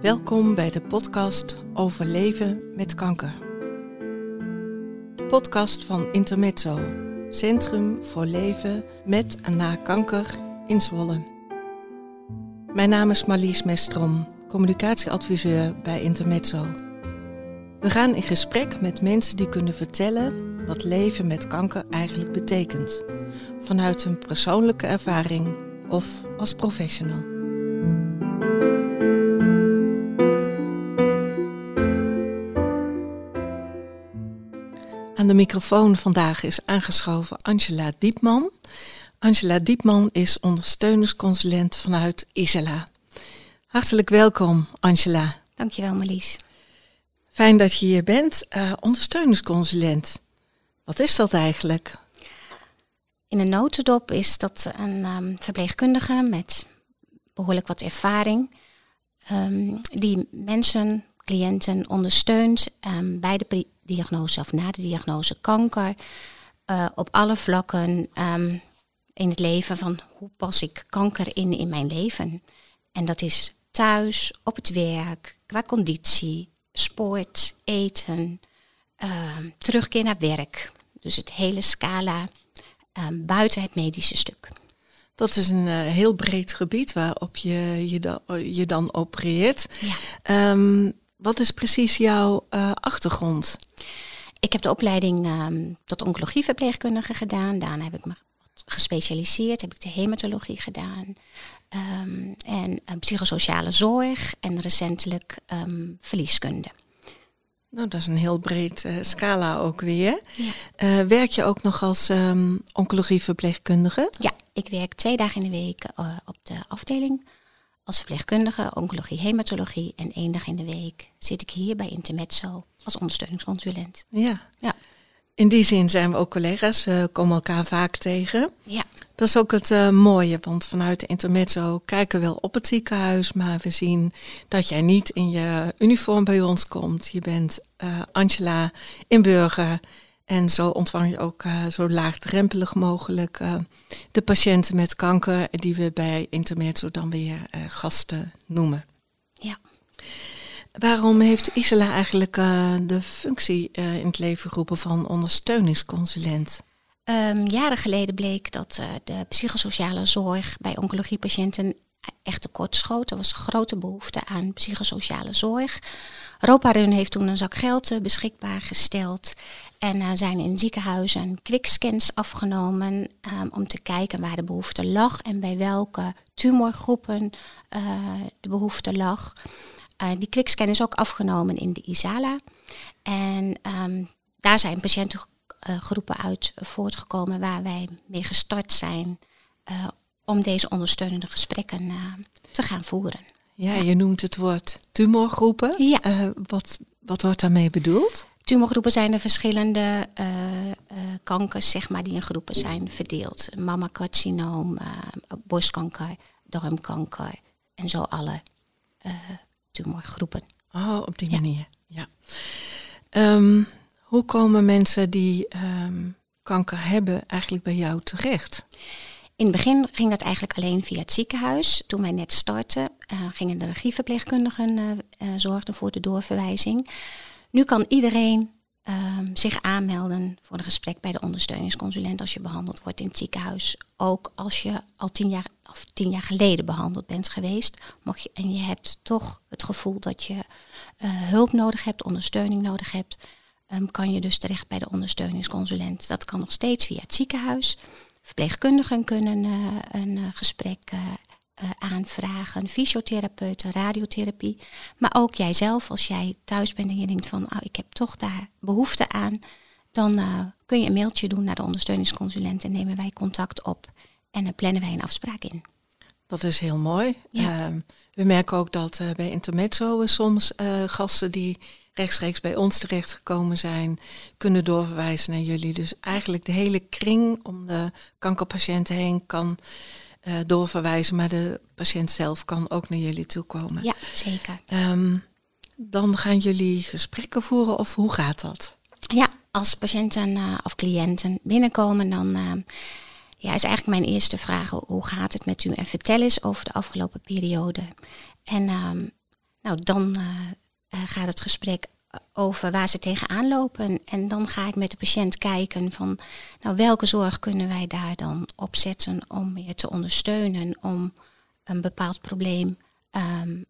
Welkom bij de podcast over leven met kanker. Podcast van Intermezzo, Centrum voor Leven met en na kanker in Zwolle. Mijn naam is Marlies Mestrom, communicatieadviseur bij Intermezzo. We gaan in gesprek met mensen die kunnen vertellen wat leven met kanker eigenlijk betekent, vanuit hun persoonlijke ervaring of als professional. Aan de microfoon vandaag is aangeschoven Angela Diepman. Angela Diepman is ondersteuningsconsulent vanuit Isela. Hartelijk welkom, Angela. Dankjewel, Marlies. Fijn dat je hier bent. Uh, ondersteuningsconsulent. Wat is dat eigenlijk? In een notendop is dat een um, verpleegkundige met behoorlijk wat ervaring, um, die mensen, cliënten ondersteunt um, bij de diagnose of na de diagnose kanker, uh, op alle vlakken in het leven van hoe pas ik kanker in in mijn leven. En dat is thuis, op het werk, qua conditie, sport, eten, terugkeer naar werk. Dus het hele scala Ehm, buiten het medische stuk. Dat is een uh, heel breed gebied waarop je je, da je dan opereert. Ja. Um, wat is precies jouw uh, achtergrond? Ik heb de opleiding um, tot oncologieverpleegkundige gedaan. Daarna heb ik me gespecialiseerd, heb ik de hematologie gedaan. Um, en uh, psychosociale zorg en recentelijk verlieskunde. Nou, dat is een heel breed uh, scala ook weer. Ja. Uh, werk je ook nog als um, oncologieverpleegkundige? Ja, ik werk twee dagen in de week uh, op de afdeling als verpleegkundige, oncologie, hematologie. En één dag in de week zit ik hier bij Intermezzo als ondersteuningsconsulent. Ja. ja. In die zin zijn we ook collega's. We komen elkaar vaak tegen. Ja. Dat is ook het uh, mooie, want vanuit de intermezzo kijken we wel op het ziekenhuis, maar we zien dat jij niet in je uniform bij ons komt. Je bent uh, Angela Inburger en zo ontvang je ook uh, zo laagdrempelig mogelijk de patiënten met kanker, die we bij intermezzo dan weer gasten noemen. Ja. Waarom heeft Isela eigenlijk de functie in het leven geroepen van ondersteuningsconsulent? Um, jaren geleden bleek dat uh, de psychosociale zorg bij oncologiepatiënten echt tekort schoot. Er was grote behoefte aan psychosociale zorg. Europa Run heeft toen een zak geld beschikbaar gesteld. En uh, zijn in ziekenhuizen quickscans afgenomen um, om te kijken waar de behoefte lag en bij welke tumorgroepen de behoefte lag. Die quickscan is ook afgenomen in de ISALA. En um, daar zijn patiënten uh, groepen uit voortgekomen waar wij mee gestart zijn uh, om deze ondersteunende gesprekken uh, te gaan voeren. Ja, je noemt het woord tumorgroepen. Ja. wat, wat wordt daarmee bedoeld? Tumorgroepen zijn de verschillende kankers, zeg maar, die in groepen zijn verdeeld. Mammacarcinoom, borstkanker, darmkanker en zo alle tumorgroepen. Oh, op die manier, ja. Um, hoe komen mensen die um, kanker hebben eigenlijk bij jou terecht? In het begin ging dat eigenlijk alleen via het ziekenhuis. Toen wij net startten, uh, gingen de regieverpleegkundigen uh, uh, zorgden voor de doorverwijzing. Nu kan iedereen ehm, zich aanmelden voor een gesprek bij de ondersteuningsconsulent als je behandeld wordt in het ziekenhuis. Ook als je al tien jaar of tien jaar geleden behandeld bent geweest. Mocht je, en je hebt toch het gevoel dat je hulp nodig hebt, ondersteuning nodig hebt um, kan je dus terecht bij de ondersteuningsconsulent. Dat kan nog steeds via het ziekenhuis. Verpleegkundigen kunnen uh, een uh, gesprek uh, aanvragen, fysiotherapeuten, radiotherapie. Maar ook jijzelf, als jij thuis bent en je denkt van oh, ik heb toch daar behoefte aan, dan kun je een mailtje doen naar de ondersteuningsconsulent en nemen wij contact op en plannen wij een afspraak in. Dat is heel mooi. Ja. Ehm, we merken ook dat bij Intermezzo soms gasten die rechtstreeks bij ons terechtgekomen zijn, kunnen doorverwijzen naar jullie. Dus eigenlijk de hele kring om de kankerpatiënten heen kan uh, doorverwijzen, maar de patiënt zelf kan ook naar jullie toe komen. Ja, zeker. Um, dan gaan jullie gesprekken voeren of hoe gaat dat? Ja, als patiënten uh, of cliënten binnenkomen, dan uh, ja, is eigenlijk mijn eerste vraag. Hoe gaat het met u? En vertel eens over de afgelopen periode. En ehm, nou, dan gaat het gesprek over waar ze tegenaan lopen. En dan ga ik met de patiënt kijken van nou, welke zorg kunnen wij daar dan op zetten om meer te ondersteunen, om een bepaald probleem um,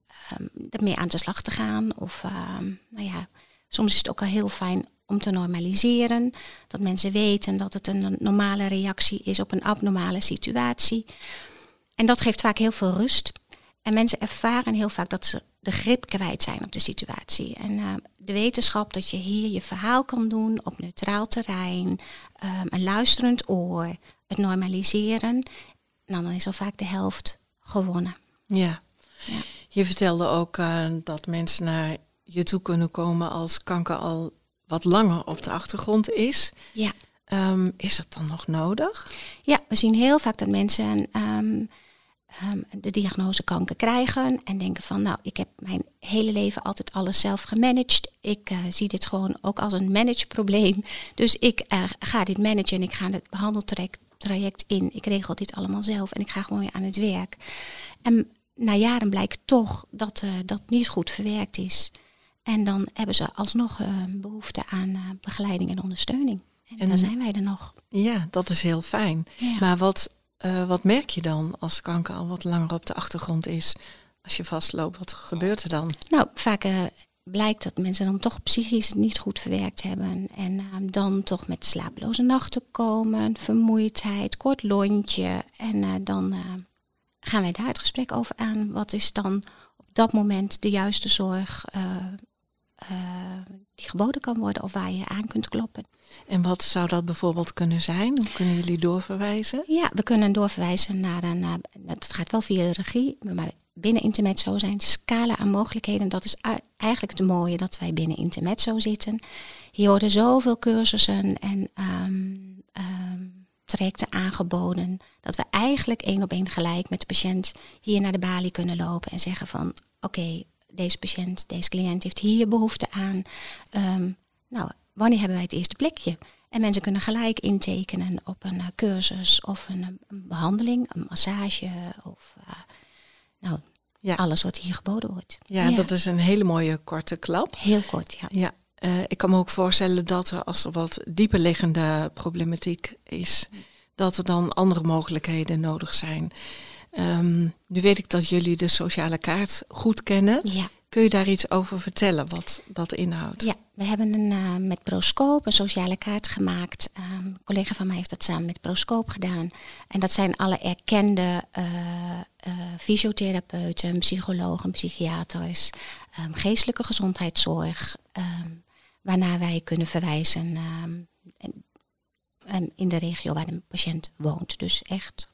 um, aan de slag te gaan. Of um, nou ja, soms is het ook al heel fijn om te normaliseren. Dat mensen weten dat het een normale reactie is op een abnormale situatie. En dat geeft vaak heel veel rust. En mensen ervaren heel vaak dat ze de grip kwijt zijn op de situatie. En uh, de wetenschap dat je hier je verhaal kan doen op neutraal terrein, um, een luisterend oor, het normaliseren, nou, dan is al vaak de helft gewonnen. Ja. ja. Je vertelde ook uh, dat mensen naar je toe kunnen komen als kanker al wat langer op de achtergrond is. Ja. Um, is dat dan nog nodig? Ja, we zien heel vaak dat mensen um, um, de diagnose kanker krijgen en denken van nou, ik heb mijn hele leven altijd alles zelf gemanaged. Ik uh, zie dit gewoon ook als een manageprobleem. Dus ik uh, ga dit managen en ik ga het behandeltraject in. Ik regel dit allemaal zelf en ik ga gewoon weer aan het werk. En na jaren blijkt toch dat uh, dat niet goed verwerkt is. En dan hebben ze alsnog behoefte aan begeleiding en ondersteuning. En, en, dan zijn wij er nog. Ja, dat is heel fijn. Ja. Maar wat uh, wat merk je dan als kanker al wat langer op de achtergrond is? Als je vastloopt, wat gebeurt er dan? Nou, vaak uh, blijkt dat mensen dan toch psychisch het niet goed verwerkt hebben. En uh, dan toch met slapeloze nachten komen, vermoeidheid, kort lontje. En dan gaan wij daar het gesprek over aan. Wat is dan op dat moment de juiste zorg geboden kan worden of waar je aan kunt kloppen. En wat zou dat bijvoorbeeld kunnen zijn? Hoe kunnen jullie doorverwijzen? Ja, we kunnen doorverwijzen naar een. Naar, dat gaat wel via de regie, maar binnen Intermezzo zijn scala aan mogelijkheden. Dat is eigenlijk het mooie dat wij binnen Intermezzo zitten. Hier worden zoveel cursussen en um, um, trajecten aangeboden. Dat we eigenlijk één op één gelijk met de patiënt hier naar de balie kunnen lopen en zeggen van oké, deze patiënt, deze cliënt heeft hier behoefte aan. Um, nou, wanneer hebben wij het eerste plekje? En mensen kunnen gelijk intekenen op een uh, cursus of een, een, behandeling, een massage of uh, nou, ja. alles wat hier geboden wordt. Ja, ja, dat is een hele mooie korte klap. Heel kort, ja. ja. Uh, ik kan me ook voorstellen dat er als er wat dieper liggende problematiek is, dat er dan andere mogelijkheden nodig zijn. Um, nu weet ik dat jullie de sociale kaart goed kennen. Ja. Kun je daar iets over vertellen wat dat inhoudt? Ja, we hebben een, uh, met Proscoop een sociale kaart gemaakt. Um, een collega van mij heeft dat samen met Proscoop gedaan. En dat zijn alle erkende uh, uh, fysiotherapeuten, psychologen, psychiaters, um, geestelijke gezondheidszorg, um, waarna wij kunnen verwijzen en, en in de regio waar de patiënt woont. Dus echt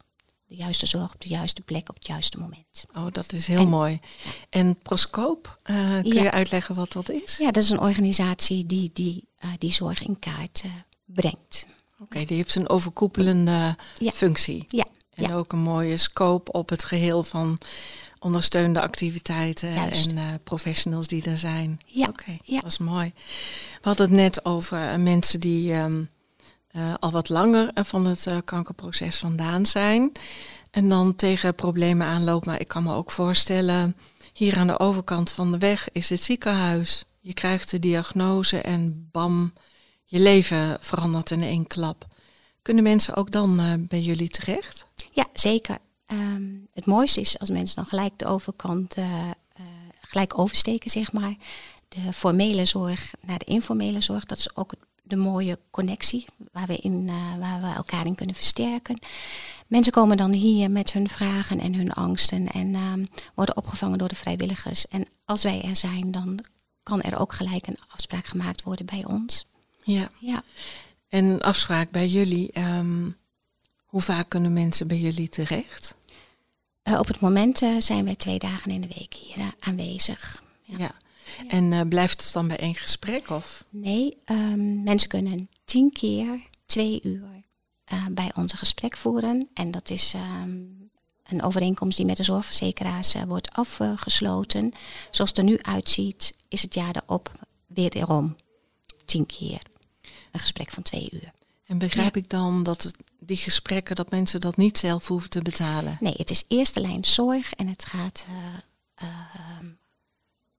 de juiste zorg op de juiste plek op het juiste moment. Oh, dat is heel mooi. En Proscoop, uh, kun je uitleggen wat dat is? Ja, dat is een organisatie die die, uh, die zorg in kaart uh, brengt. Oké, okay, die heeft een overkoepelende ja. functie. Ja. En ja. ook een mooie scope op het geheel van ondersteunende activiteiten Juist. en uh, professionals die er zijn. Ja. Oké, okay, ja. dat is mooi. We hadden het net over mensen die um, uh, al wat langer van het uh, kankerproces vandaan zijn. En dan tegen problemen aanloopt. Maar ik kan me ook voorstellen, hier aan de overkant van de weg is het ziekenhuis. Je krijgt de diagnose en bam, je leven verandert in één klap. Kunnen mensen ook dan uh, bij jullie terecht? Ja, zeker. Um, het mooiste is als mensen dan gelijk de overkant gelijk oversteken, zeg maar. De formele zorg naar de informele zorg. Dat is ook het de mooie connectie waar we, in, uh, waar we elkaar in kunnen versterken. Mensen komen dan hier met hun vragen en hun angsten en uh, worden opgevangen door de vrijwilligers. En als wij er zijn, dan kan er ook gelijk een afspraak gemaakt worden bij ons. Ja. ja. En afspraak bij jullie, um, hoe vaak kunnen mensen bij jullie terecht? Uh, op het moment zijn wij twee dagen in de week hier aanwezig. ja. ja. En uh, blijft het dan bij één gesprek? Of? Nee, um, mensen kunnen tien keer twee uur uh, bij ons een gesprek voeren. En dat is um, een overeenkomst die met de zorgverzekeraars uh, wordt afgesloten. Zoals het er nu uitziet, is het jaar erop wederom tien keer een gesprek van twee uur. En begrijp ik dan dat het, die gesprekken, dat mensen dat niet zelf hoeven te betalen? Nee, het is eerste lijn zorg en het gaat uh, uh,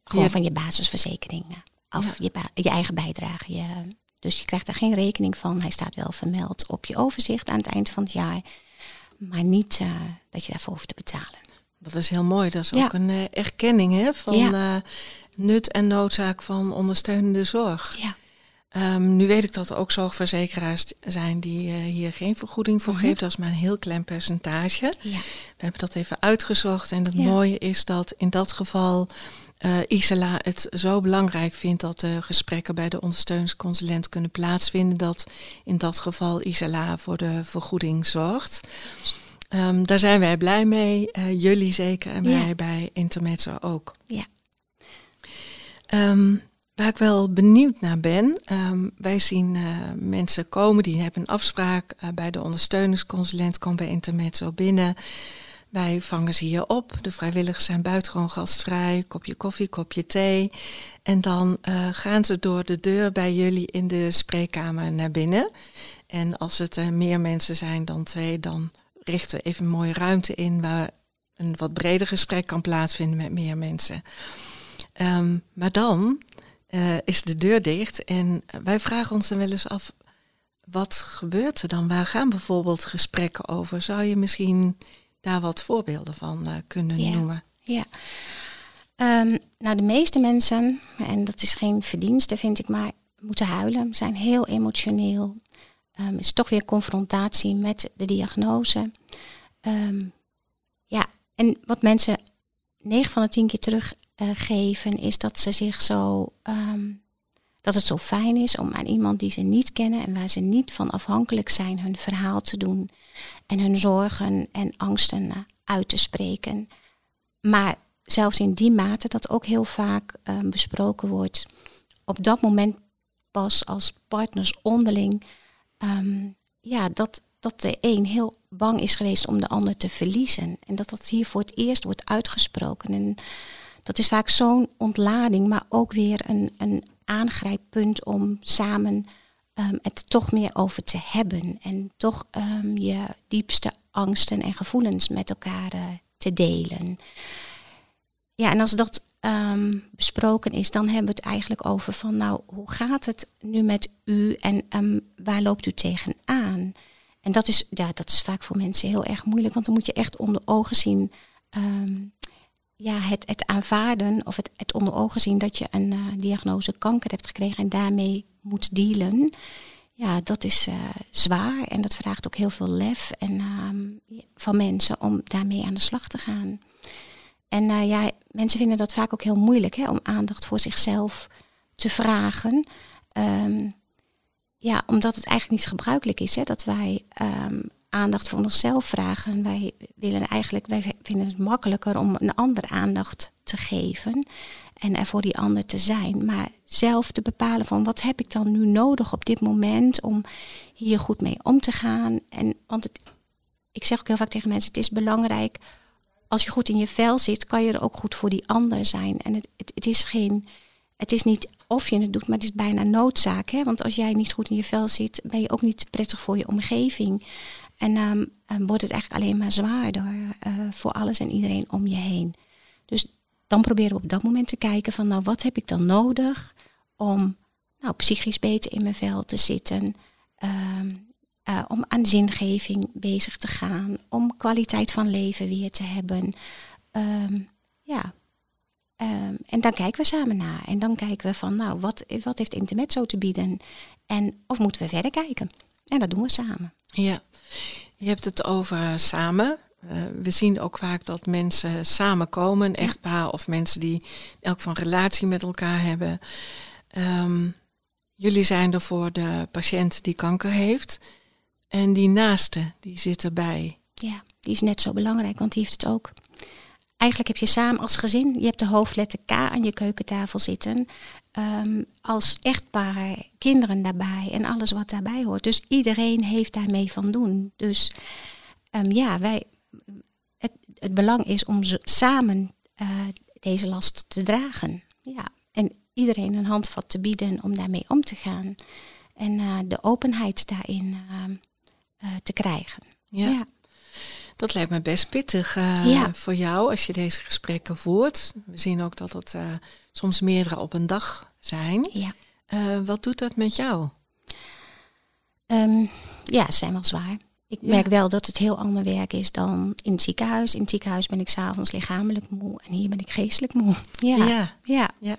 gewoon van je basisverzekering af, je, je, eigen bijdrage. Je, dus je krijgt daar geen rekening van. Hij staat wel vermeld op je overzicht aan het eind van het jaar, maar niet uh, dat je daarvoor hoeft te betalen. Dat is heel mooi. Dat is ook een uh, erkenning hè, van nut en noodzaak van ondersteunende zorg. Ja. Um, nu weet ik dat er ook zorgverzekeraars zijn die uh, hier geen vergoeding voor mm -hmm. geven. Dat is maar een heel klein percentage. Ja. We hebben dat even uitgezocht. En het ja. mooie is dat in dat geval uh, Isela het zo belangrijk vindt dat de gesprekken bij de ondersteuningsconsulent kunnen plaatsvinden. Dat in dat geval Isela voor de vergoeding zorgt. Um, daar zijn wij blij mee. Uh, jullie zeker en wij ja. bij Intermezzo ook. Ja. Um, Waar ik wel benieuwd naar ben, um, wij zien uh, mensen komen die hebben een afspraak uh, bij de ondersteuningsconsulent, komt bij Intermezzo binnen. Wij vangen ze hier op. De vrijwilligers zijn buitengewoon gastvrij, kopje koffie, kopje thee. En dan uh, gaan ze door de deur bij jullie in de spreekkamer naar binnen. En als het meer mensen zijn dan twee, dan richten we even een mooie ruimte in waar een wat breder gesprek kan plaatsvinden met meer mensen. Um, maar dan uh, is de deur dicht. En wij vragen ons dan wel eens af, wat gebeurt er dan? Waar gaan bijvoorbeeld gesprekken over? Zou je misschien daar wat voorbeelden van uh, kunnen ja. noemen? Ja. Um, nou, de meeste mensen, en dat is geen verdienste vind ik, maar moeten huilen, zijn heel emotioneel. Um, is toch weer confrontatie met de diagnose. Um, ja, en wat mensen 9 van de 10 keer terug uh, geven, is dat ze zich zo. Um, dat het zo fijn is om aan iemand die ze niet kennen en waar ze niet van afhankelijk zijn, hun verhaal te doen en hun zorgen en angsten uh, uit te spreken. Maar zelfs in die mate dat ook heel vaak uh, besproken wordt, op dat moment pas als partners onderling, um, ja, dat, dat de een heel bang is geweest om de ander te verliezen. En dat dat hier voor het eerst wordt uitgesproken. En dat is vaak zo'n ontlading, maar ook weer een, een aangrijppunt om samen um, het toch meer over te hebben. En toch um, je diepste angsten en gevoelens met elkaar uh, te delen. Ja, en als dat um, besproken is, dan hebben we het eigenlijk over van, nou, hoe gaat het nu met u en waar loopt u tegenaan? En dat is, ja, dat is vaak voor mensen heel erg moeilijk, want dan moet je echt onder ogen zien ja, het, het aanvaarden of het, onder ogen zien dat je een uh, diagnose kanker hebt gekregen en daarmee moet dealen. Ja, dat is uh, zwaar en dat vraagt ook heel veel lef en, um, van mensen om daarmee aan de slag te gaan. En uh, ja, mensen vinden dat vaak ook heel moeilijk hè, om aandacht voor zichzelf te vragen. Um, ja, omdat het eigenlijk niet gebruikelijk is hè, dat wij um, aandacht voor onszelf vragen. Wij willen eigenlijk, wij vinden het makkelijker om een ander aandacht te geven en er voor die ander te zijn. Maar zelf te bepalen van wat heb ik dan nu nodig op dit moment om hier goed mee om te gaan. En want het, ik zeg ook heel vaak tegen mensen, het is belangrijk als je goed in je vel zit, kan je er ook goed voor die ander zijn. En het, het, is geen, het is niet of je het doet, maar het is bijna noodzaak. Hè? Want als jij niet goed in je vel zit, ben je ook niet prettig voor je omgeving. En um, wordt het eigenlijk alleen maar zwaarder uh, voor alles en iedereen om je heen. Dus dan proberen we op dat moment te kijken van, nou, wat heb ik dan nodig om nou, psychisch beter in mijn vel te zitten, um, uh, om aan zingeving bezig te gaan, om kwaliteit van leven weer te hebben. ja, Um, en dan kijken we samen naar. En dan kijken we van, nou, wat, wat heeft internet zo te bieden? En of moeten we verder kijken? En dat doen we samen. Ja, je hebt het over samen. Uh, we zien ook vaak dat mensen samenkomen, een echtpaar of mensen die elk van relatie met elkaar hebben. Um, jullie zijn er voor de patiënt die kanker heeft. En die naaste, die zit erbij. Ja, die is net zo belangrijk, want die heeft het ook. Eigenlijk heb je samen als gezin, je hebt de hoofdletter K aan je keukentafel zitten. Um, als echtpaar, kinderen daarbij en alles wat daarbij hoort. Dus iedereen heeft daarmee van doen. Dus um, ja, wij, het, het, belang is om ze samen uh, deze last te dragen. Ja. En iedereen een handvat te bieden om daarmee om te gaan. en de openheid daarin te krijgen. ja. Dat lijkt me best pittig voor jou als je deze gesprekken voert. We zien ook dat het soms meerdere op een dag zijn. Ja. wat doet dat met jou? Um, ja, ze zijn wel zwaar. Ik merk wel dat het heel ander werk is dan in het ziekenhuis. In het ziekenhuis ben ik s'avonds lichamelijk moe en hier ben ik geestelijk moe. Ja, ja. ja.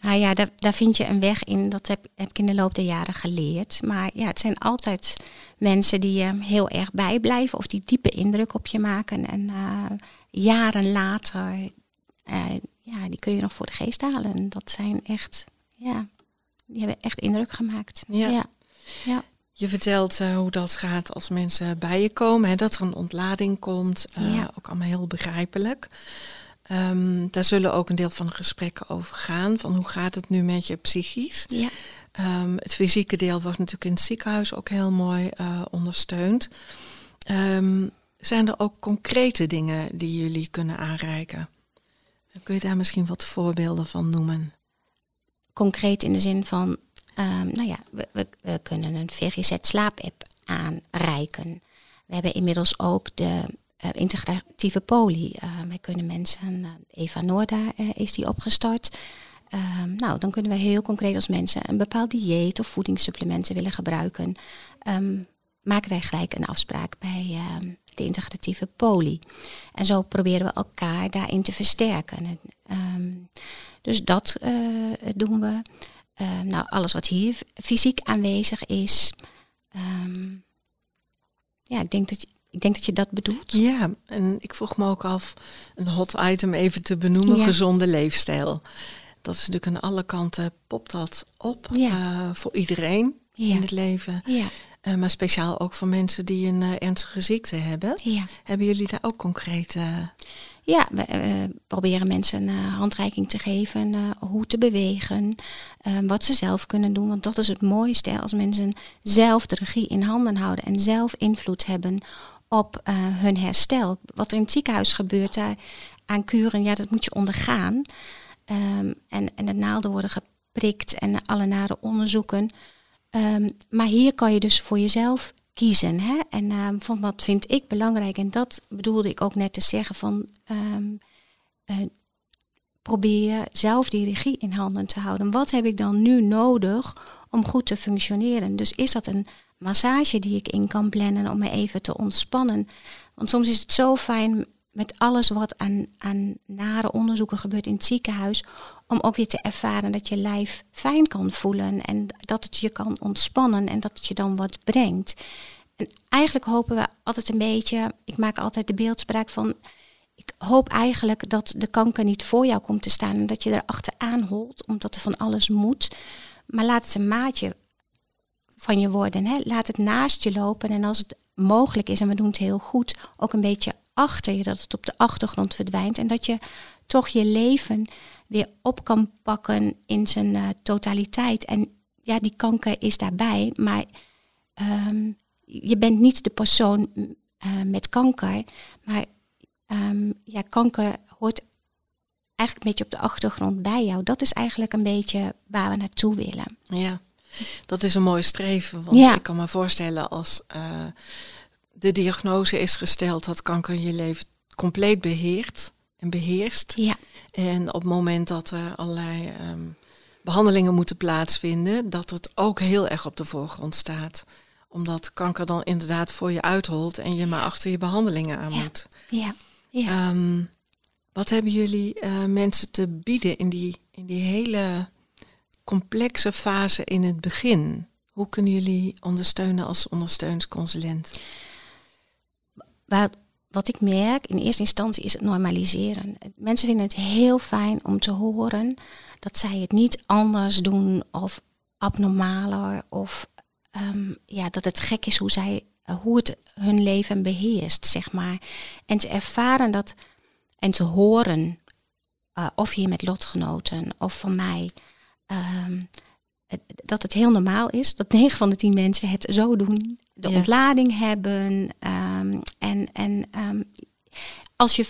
Maar ja, daar, daar vind je een weg in. Dat heb, heb ik in de loop der jaren geleerd. Maar ja, het zijn altijd mensen die je heel erg bijblijven of die diepe indruk op je maken. En uh, jaren later, uh, ja, die kun je nog voor de geest halen. Dat zijn echt, ja, die hebben echt indruk gemaakt. Ja. ja. ja. Je vertelt uh, hoe dat gaat als mensen bij je komen, hè, dat er een ontlading komt. Ook allemaal heel begrijpelijk. Um, daar zullen ook een deel van de gesprekken over gaan. Van hoe gaat het nu met je psychisch? Ja. Um, het fysieke deel wordt natuurlijk in het ziekenhuis ook heel mooi uh, ondersteund. Um, zijn er ook concrete dingen die jullie kunnen aanreiken? Kun je daar misschien wat voorbeelden van noemen? Concreet in de zin van nou ja, we, we, kunnen een VGZ slaapapp aanreiken. We hebben inmiddels ook de uh, integratieve poli. Uh, wij kunnen mensen, uh, Eva Noorda is die opgestart. Nou, dan kunnen we heel concreet als mensen een bepaald dieet of voedingssupplementen willen gebruiken. Um, maken wij gelijk een afspraak bij de integratieve poli. En zo proberen we elkaar daarin te versterken. dus dat doen we. Ehm, nou, alles wat hier fysiek aanwezig is. Ehm, ja, ik denk, dat je, ik denk dat je dat bedoelt. Ja, en ik vroeg me ook af een hot item even te benoemen: gezonde leefstijl. Dat is natuurlijk aan alle kanten popt dat op uh, voor iedereen in het leven. Ja. Uh, maar speciaal ook voor mensen die een uh, ernstige ziekte hebben. Hebben jullie daar ook concrete ja, we uh, proberen mensen een uh, handreiking te geven uh, hoe te bewegen, wat ze zelf kunnen doen. Want dat is het mooiste als mensen zelf de regie in handen houden en zelf invloed hebben op hun herstel. Wat er in het ziekenhuis gebeurt daar aan kuren, ja, dat moet je ondergaan. Um, en, en de naalden worden geprikt en alle nare onderzoeken. Um, maar hier kan je dus voor jezelf kiezen. Hè? En uh, van wat vind ik belangrijk? En dat bedoelde ik ook net te zeggen van um, probeer zelf die regie in handen te houden. Wat heb ik dan nu nodig om goed te functioneren? Dus is dat een massage die ik in kan plannen om me even te ontspannen? Want soms is het zo fijn met alles wat aan, aan nare onderzoeken gebeurt in het ziekenhuis, om ook weer te ervaren dat je lijf fijn kan voelen en dat het je kan ontspannen en dat het je dan wat brengt. En eigenlijk hopen we altijd een beetje, ik maak altijd de beeldspraak van, ik hoop eigenlijk dat de kanker niet voor jou komt te staan en dat je er achteraan holt, omdat er van alles moet. Maar laat het een maatje van je worden. Hè? Laat het naast je lopen en als het mogelijk is, en we doen het heel goed, ook een beetje achter je, dat het op de achtergrond verdwijnt en dat je toch je leven weer op kan pakken in zijn uh, totaliteit. En ja, die kanker is daarbij, maar um, je bent niet de persoon uh, met kanker, maar um, ja, kanker hoort eigenlijk een beetje op de achtergrond bij jou. Dat is eigenlijk een beetje waar we naartoe willen. Ja, dat is een mooi streven. Want ja. ik kan me voorstellen als uh, de diagnose is gesteld dat kanker je leven compleet beheert en beheerst. Ja. En op het moment dat er allerlei um, behandelingen moeten plaatsvinden, dat het ook heel erg op de voorgrond staat. Omdat kanker dan inderdaad voor je uitholt en je maar achter je behandelingen aan moet. Ja. ja. Um, wat hebben jullie uh, mensen te bieden in die, in die hele complexe fase in het begin? Hoe kunnen jullie ondersteunen als ondersteuningsconsulent? Wat, wat ik merk in eerste instantie is het normaliseren. Mensen vinden het heel fijn om te horen dat zij het niet anders doen of abnormaler of um, ja, dat het gek is hoe zij uh, hoe het hun leven beheerst, zeg maar. En te ervaren dat en te horen, uh, of hier met lotgenoten of van mij, um, dat het heel normaal is dat 9 van de 10 mensen het zo doen. De ontlading hebben. Um, en en um, als, je,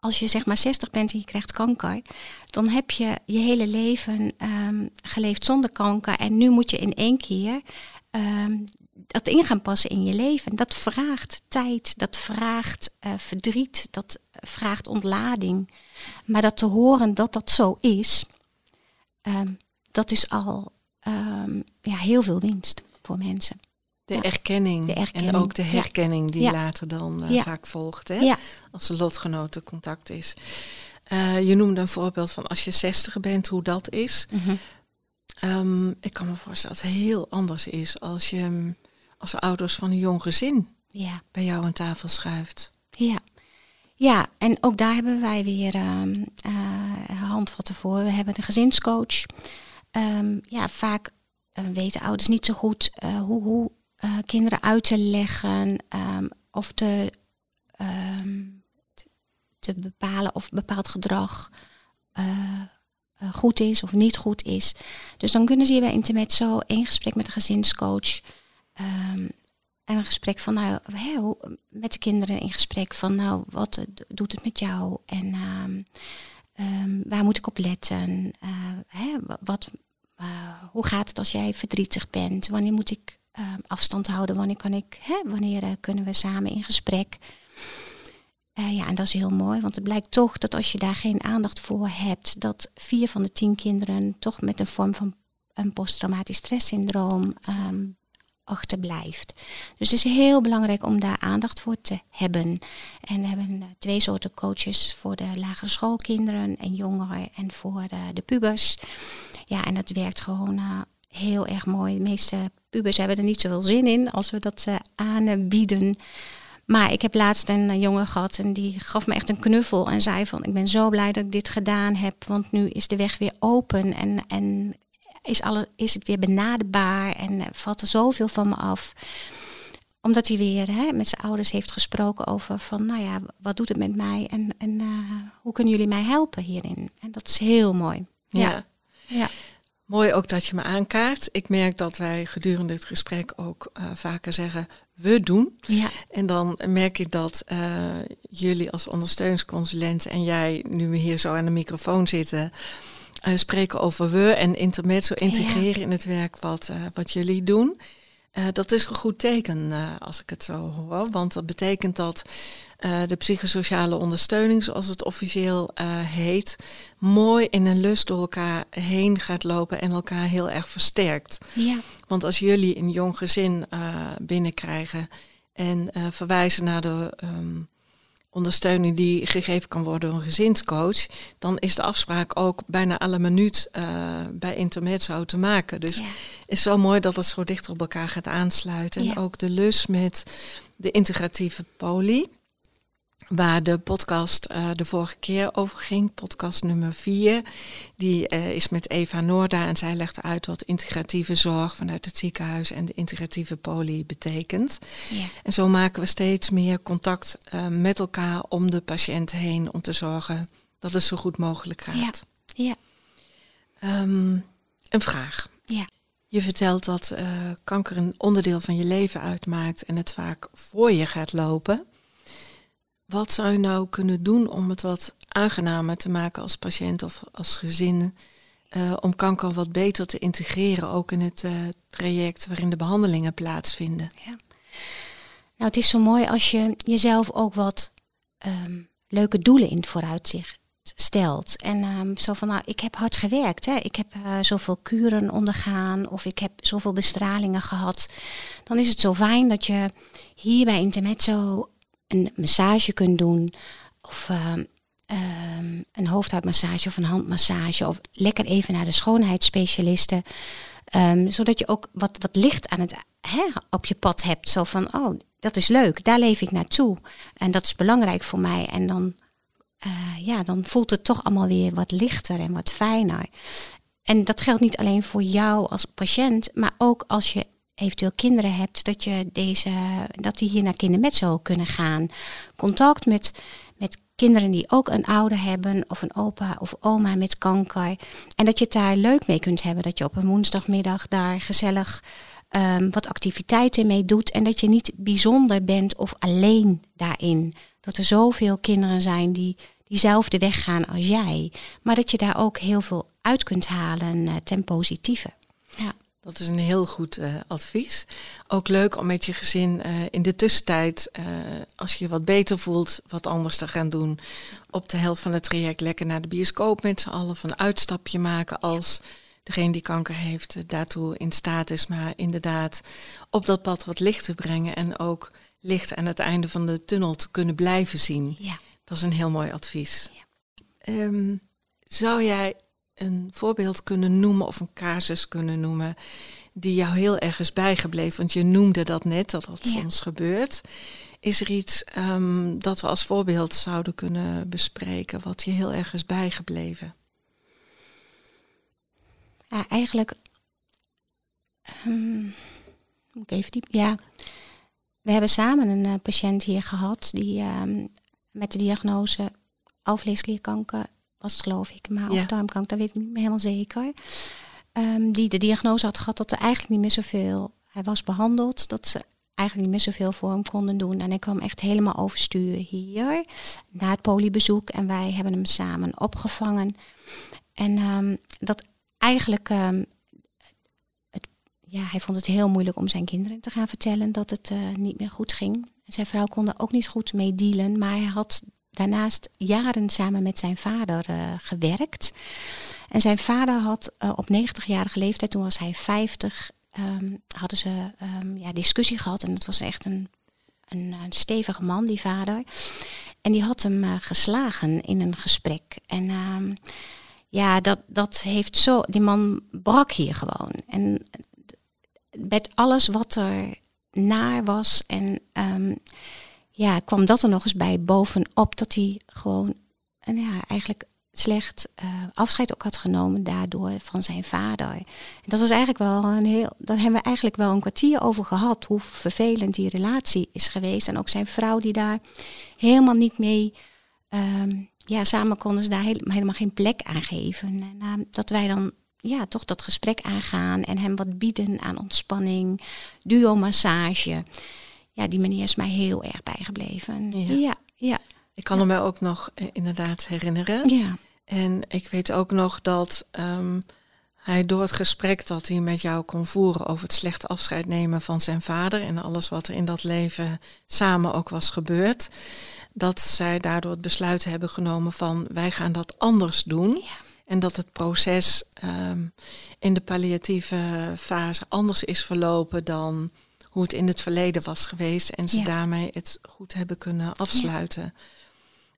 als je zeg maar 60 bent en je krijgt kanker, dan heb je je hele leven geleefd zonder kanker. En nu moet je in één keer ehm, dat in gaan passen in je leven. Dat vraagt tijd, dat vraagt uh, verdriet, dat vraagt ontlading. Maar dat te horen dat dat zo is, ehm, dat is al um, ja, heel veel winst voor mensen. De, erkenning. de, erkenning. En ook de herkenning die later dan uh, vaak volgt. Hè? Als de lotgenoten contact is. Uh, je noemde een voorbeeld van als je 60 bent, hoe dat is. Mm -hmm. ik kan me voorstellen dat het heel anders is als je als ouders van een jong gezin ja. bij jou aan tafel schuift. Ja. Ja, en ook daar hebben wij weer um, uh, handvatten voor. We hebben een gezinscoach. Um, ja, vaak uh, weten ouders niet zo goed uh, hoe, hoe kinderen uit te leggen um, of te, te bepalen of bepaald gedrag goed is of niet goed is. Dus dan kunnen ze hier bij Intermezzo in gesprek met de gezinscoach en een gesprek van, nou, met de kinderen in gesprek van, nou, wat doet het met jou? En um, waar moet ik op letten? Uh, hè, wat, uh, hoe gaat het als jij verdrietig bent? Wanneer moet ik uh, afstand houden? Wanneer kan ik, hè, wanneer uh, kunnen we samen in gesprek? ja, en dat is heel mooi, want het blijkt toch dat als je daar geen aandacht voor hebt, dat vier van de tien kinderen toch met een vorm van een posttraumatisch stresssyndroom um, achterblijft. Dus het is heel belangrijk om daar aandacht voor te hebben. En we hebben uh, twee soorten coaches voor de lagere schoolkinderen en jongeren en voor de, de pubers. Ja, en dat werkt gewoon uh, heel erg mooi. De meeste pubers hebben er niet zoveel zin in als we dat aanbieden. Maar ik heb laatst een jongen gehad en die gaf me echt een knuffel en zei van ik ben zo blij dat ik dit gedaan heb, want nu is de weg weer open en, en is, alle, is het weer benaderbaar en uh, valt er zoveel van me af. Omdat hij weer hè, met zijn ouders heeft gesproken over van, nou ja, wat doet het met mij en, en uh, hoe kunnen jullie mij helpen hierin? En dat is heel mooi. Ja. ja. Mooi ook dat je me aankaart. Ik merk dat wij gedurende het gesprek ook uh, vaker zeggen we doen. Ja. En dan merk ik dat uh, jullie als ondersteuningsconsulent en jij, nu we hier zo aan de microfoon zitten, uh, spreken over we en intermezzo integreren in het werk wat, uh, wat jullie doen. Uh, dat is een goed teken als ik het zo hoor, want dat betekent dat de psychosociale ondersteuning, zoals het officieel heet, mooi in een lust door elkaar heen gaat lopen en elkaar heel erg versterkt. Ja. Want als jullie een jong gezin binnenkrijgen en verwijzen naar de um, ondersteuning die gegeven kan worden door een gezinscoach, dan is de afspraak ook bijna alle minuut uh, bij Intermezzo te maken. Dus het is zo mooi dat het zo dichter op elkaar gaat aansluiten. En ook de lus met de integratieve poli waar de podcast uh, de vorige keer over ging, podcast nummer 4. Die uh, is met Eva Noorda en zij legt uit wat integratieve zorg vanuit het ziekenhuis en de integratieve poli betekent. Ja. En zo maken we steeds meer contact uh, met elkaar om de patiënt heen om te zorgen dat het zo goed mogelijk gaat. Ja. ja. Um, een vraag. Ja. Je vertelt dat kanker een onderdeel van je leven uitmaakt en het vaak voor je gaat lopen. Wat zou je nou kunnen doen om het wat aangenamer te maken als patiënt of als gezin? Uh, om kanker wat beter te integreren, ook in het uh, traject waarin de behandelingen plaatsvinden. Ja. Nou, het is zo mooi als je jezelf ook wat um, leuke doelen in het vooruitzicht stelt. En um, zo van, nou, ik heb hard gewerkt. Hè. Ik heb uh, zoveel kuren ondergaan of ik heb zoveel bestralingen gehad. Dan is het zo fijn dat je hier bij Intermezzo een massage kunt doen. Of uh, um, een hoofdhuidmassage of een handmassage. Of lekker even naar de schoonheidsspecialisten. Um, zodat je ook wat, wat licht aan het, hè, op je pad hebt. Zo van, oh, dat is leuk, daar leef ik naartoe. En dat is belangrijk voor mij. En dan, uh, ja, dan voelt het toch allemaal weer wat lichter en wat fijner. En dat geldt niet alleen voor jou als patiënt, maar ook als je eventueel kinderen hebt, dat, je deze, dat die hier naar kindermetzo kunnen gaan. Contact met, met kinderen die ook een ouder hebben of een opa of oma met kanker. En dat je het daar leuk mee kunt hebben. Dat je op een woensdagmiddag daar gezellig um, wat activiteiten mee doet. En dat je niet bijzonder bent of alleen daarin. Dat er zoveel kinderen zijn die diezelfde weg gaan als jij. Maar dat je daar ook heel veel uit kunt halen uh, ten positieve. Dat is een heel goed uh, advies. Ook leuk om met je gezin uh, in de tussentijd, uh, als je je wat beter voelt, wat anders te gaan doen. Op de helft van het traject lekker naar de bioscoop met z'n allen. Of een uitstapje maken als degene die kanker heeft daartoe in staat is. Maar inderdaad op dat pad wat licht te brengen. En ook licht aan het einde van de tunnel te kunnen blijven zien. Ja. Dat is een heel mooi advies. Ja. Um, zou jij een voorbeeld kunnen noemen of een casus kunnen noemen die jou heel erg is bijgebleven? Want je noemde dat net, dat dat soms gebeurt. Is er iets um, dat we als voorbeeld zouden kunnen bespreken wat je heel erg is bijgebleven? Ja, eigenlijk. Um, ik even diep. Ja, we hebben samen een uh, patiënt hier gehad die um, met de diagnose alvleesklierkanker was geloof ik, maar of darmkanker, dat weet ik niet meer helemaal zeker. Um, die de diagnose had gehad dat er eigenlijk niet meer zoveel, hij was behandeld, dat ze eigenlijk niet meer zoveel voor hem konden doen. En ik kwam echt helemaal overstuur hier, na het poliebezoek. En wij hebben hem samen opgevangen. En um, dat eigenlijk, um, het, ja, hij vond het heel moeilijk om zijn kinderen te gaan vertellen dat het uh, niet meer goed ging. Zijn vrouw kon er ook niet goed mee dealen, maar hij had daarnaast jaren samen met zijn vader uh, gewerkt. En zijn vader had uh, op 90-jarige leeftijd, toen was hij 50, um, ehm, hadden ze um, ja, discussie gehad. En dat was echt een, een, stevige man, die vader. En die had hem uh, geslagen in een gesprek. En um, ja, dat, dat heeft zo. Die man brak hier gewoon. En met alles wat er naar was. En ja, kwam dat er nog eens bij bovenop dat hij gewoon en ja, eigenlijk slecht uh, afscheid ook had genomen daardoor van zijn vader. En dat was eigenlijk wel een heel. Dan hebben we eigenlijk wel een kwartier over gehad hoe vervelend die relatie is geweest. En ook zijn vrouw die daar helemaal niet mee. Um, ja, samen konden ze daar helemaal geen plek aan geven. En uh, dat wij dan ja, toch dat gesprek aangaan en hem wat bieden aan ontspanning, duo-massage ja, die manier is mij heel erg bijgebleven. Ja, ja. Ik kan ja. me ook nog eh, inderdaad herinneren. Ja. En ik weet ook nog dat um, hij door het gesprek dat hij met jou kon voeren over het slechte afscheid nemen van zijn vader en alles wat er in dat leven samen ook was gebeurd, dat zij daardoor het besluit hebben genomen van wij gaan dat anders doen. Ja. En dat het proces um, in de palliatieve fase anders is verlopen dan hoe het in het verleden was geweest en ze daarmee het goed hebben kunnen afsluiten.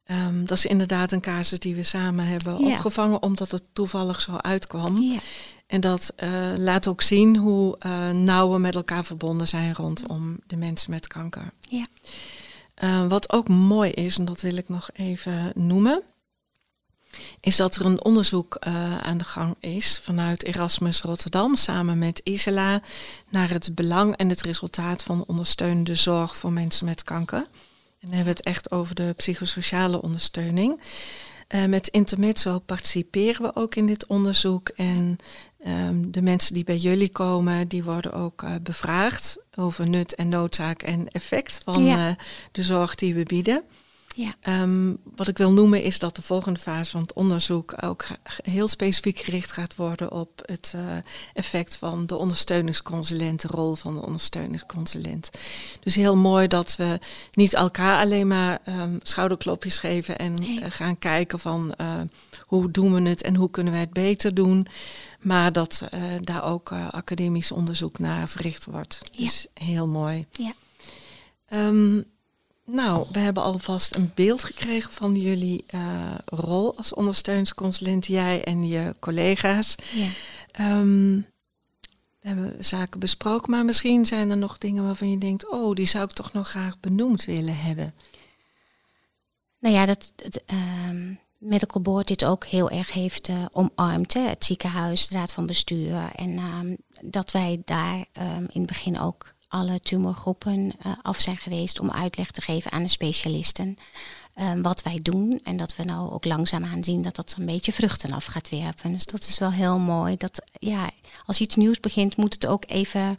Ja. Um, dat is inderdaad een casus die we samen hebben ja. opgevangen, omdat het toevallig zo uitkwam. En dat uh, laat ook zien hoe uh, nauw we met elkaar verbonden zijn rondom de mensen met kanker. Ja. Uh, wat ook mooi is, en dat wil ik nog even noemen, is dat er een onderzoek uh, aan de gang is vanuit Erasmus Rotterdam samen met Isela naar het belang en het resultaat van ondersteunende zorg voor mensen met kanker. En dan hebben we het echt over de psychosociale ondersteuning. Uh, met Intermezzo participeren we ook in dit onderzoek en um, de mensen die bij jullie komen, die worden ook uh, bevraagd over nut en noodzaak en effect van ja. de zorg die we bieden. Ja. Um, wat ik wil noemen is dat de volgende fase van het onderzoek ook heel specifiek gericht gaat worden op het uh, effect van de ondersteuningsconsulent, de rol van de ondersteuningsconsulent. Dus heel mooi dat we niet elkaar alleen maar um, schouderklopjes geven en nee. uh, gaan kijken van uh, hoe doen we het en hoe kunnen wij het beter doen. Maar dat daar ook academisch onderzoek naar verricht wordt. Ja. Dus heel mooi. Ja. Um, nou, we hebben alvast een beeld gekregen van jullie uh, rol als ondersteuningsconsulent, jij en je collega's. Ja. Um, we hebben zaken besproken, maar misschien zijn er nog dingen waarvan je denkt, oh, die zou ik toch nog graag benoemd willen hebben. Nou ja, dat het um, Medical Board dit ook heel erg heeft uh, omarmd. Hè? Het ziekenhuis, de raad van bestuur. En um, dat wij daar in het begin ook alle tumorgroepen uh, af zijn geweest om uitleg te geven aan de specialisten. Um, wat wij doen. En dat we nou ook langzaamaan zien dat dat een beetje vruchten af gaat werpen. Dus dat is wel heel mooi. Dat ja, als iets nieuws begint, moet het ook even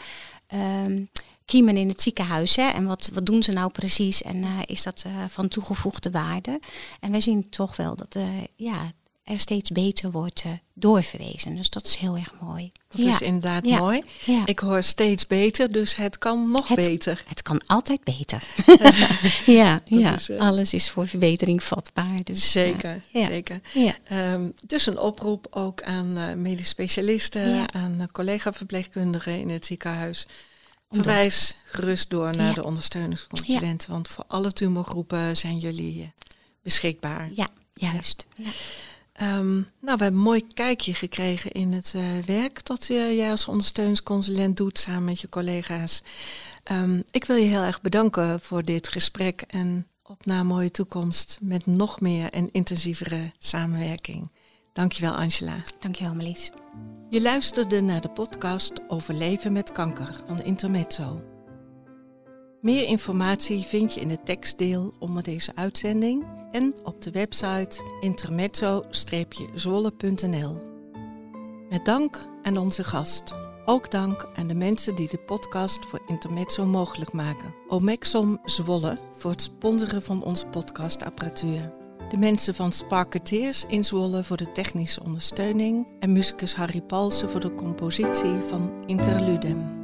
um, kiemen in het ziekenhuis. Hè? En wat, wat doen ze nou precies? En uh, is dat uh, van toegevoegde waarde? En wij zien toch wel dat ja, er steeds beter wordt doorverwezen. Dus dat is heel erg mooi. Dat is inderdaad mooi. Ik hoor steeds beter, dus het kan nog beter. Het kan altijd beter. ja, ja. Is, alles is voor verbetering vatbaar. Dus, zeker, zeker. Um, dus een oproep ook aan uh, medisch specialisten, aan collega-verpleegkundigen in het ziekenhuis. Verwijs gerust door naar de ondersteuningsconsulenten, want voor alle tumorgroepen zijn jullie beschikbaar. Ja, juist. Ja. Um, nou, we hebben een mooi kijkje gekregen in het uh, werk dat uh, jij als ondersteuningsconsulent doet samen met je collega's. Um, ik wil je heel erg bedanken voor dit gesprek en op naar een mooie toekomst met nog meer en intensievere samenwerking. Dankjewel Angela. Dankjewel Melis. Je luisterde naar de podcast over leven met kanker van Intermezzo. Meer informatie vind je in het tekstdeel onder deze uitzending en op de website intermezzo-zwolle.nl. Met dank aan onze gast. Ook dank aan de mensen die de podcast voor Intermezzo mogelijk maken. Omexom Zwolle voor het sponsoren van onze podcastapparatuur. De mensen van Sparketeers in Zwolle voor de technische ondersteuning en muzikus Harry Palsen voor de compositie van Interludem.